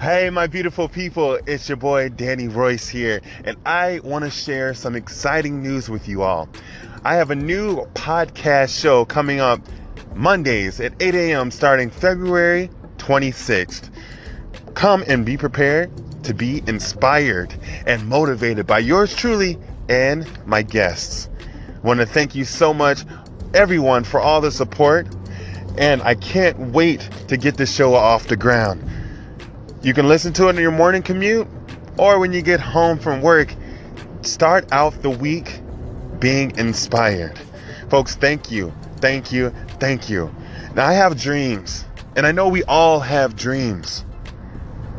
Hey, my beautiful people, it's your boy Danny Royce here, and I want to share some exciting news with you all. I have a new podcast show coming up Mondays at 8 a.m. starting February 26th. Come and be prepared to be inspired and motivated by yours truly and my guests. Want to thank you so much, everyone, for all the support, and I can't wait to get this show off the ground. You can listen to it in your morning commute or when you get home from work. Start out the week being inspired. Folks, thank you, thank you, thank you. Now, I have dreams, and I know we all have dreams,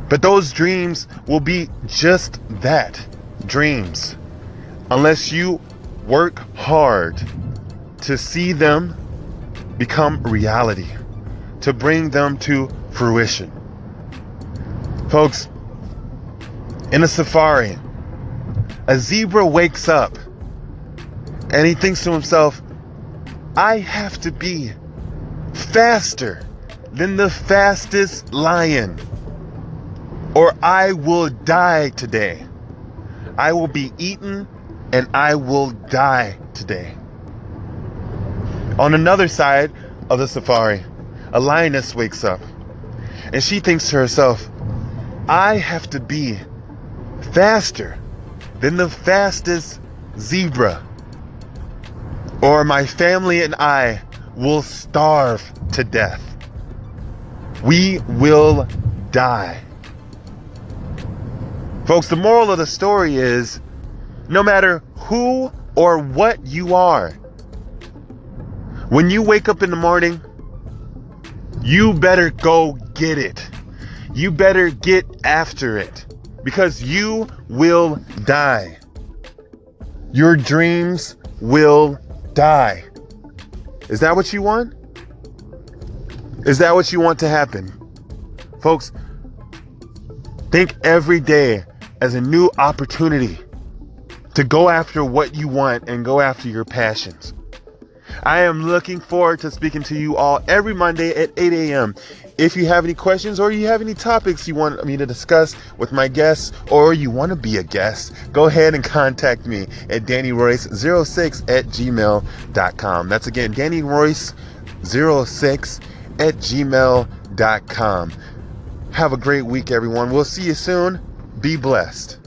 but those dreams will be just that dreams unless you work hard to see them become reality, to bring them to fruition. Folks, in a safari, a zebra wakes up and he thinks to himself, I have to be faster than the fastest lion, or I will die today. I will be eaten and I will die today. On another side of the safari, a lioness wakes up and she thinks to herself, I have to be faster than the fastest zebra, or my family and I will starve to death. We will die. Folks, the moral of the story is no matter who or what you are, when you wake up in the morning, you better go get it you better get after it because you will die. Your dreams will die. Is that what you want? Is that what you want to happen? Folks, think every day as a new opportunity to go after what you want and go after your passions. I am looking forward to speaking to you all every Monday at 8 a.m. If you have any questions or you have any topics you want me to discuss with my guests or you want to be a guest, go ahead and contact me at DannyRoyce06 at gmail.com. That's again, DannyRoyce06 at gmail.com. Have a great week, everyone. We'll see you soon. Be blessed.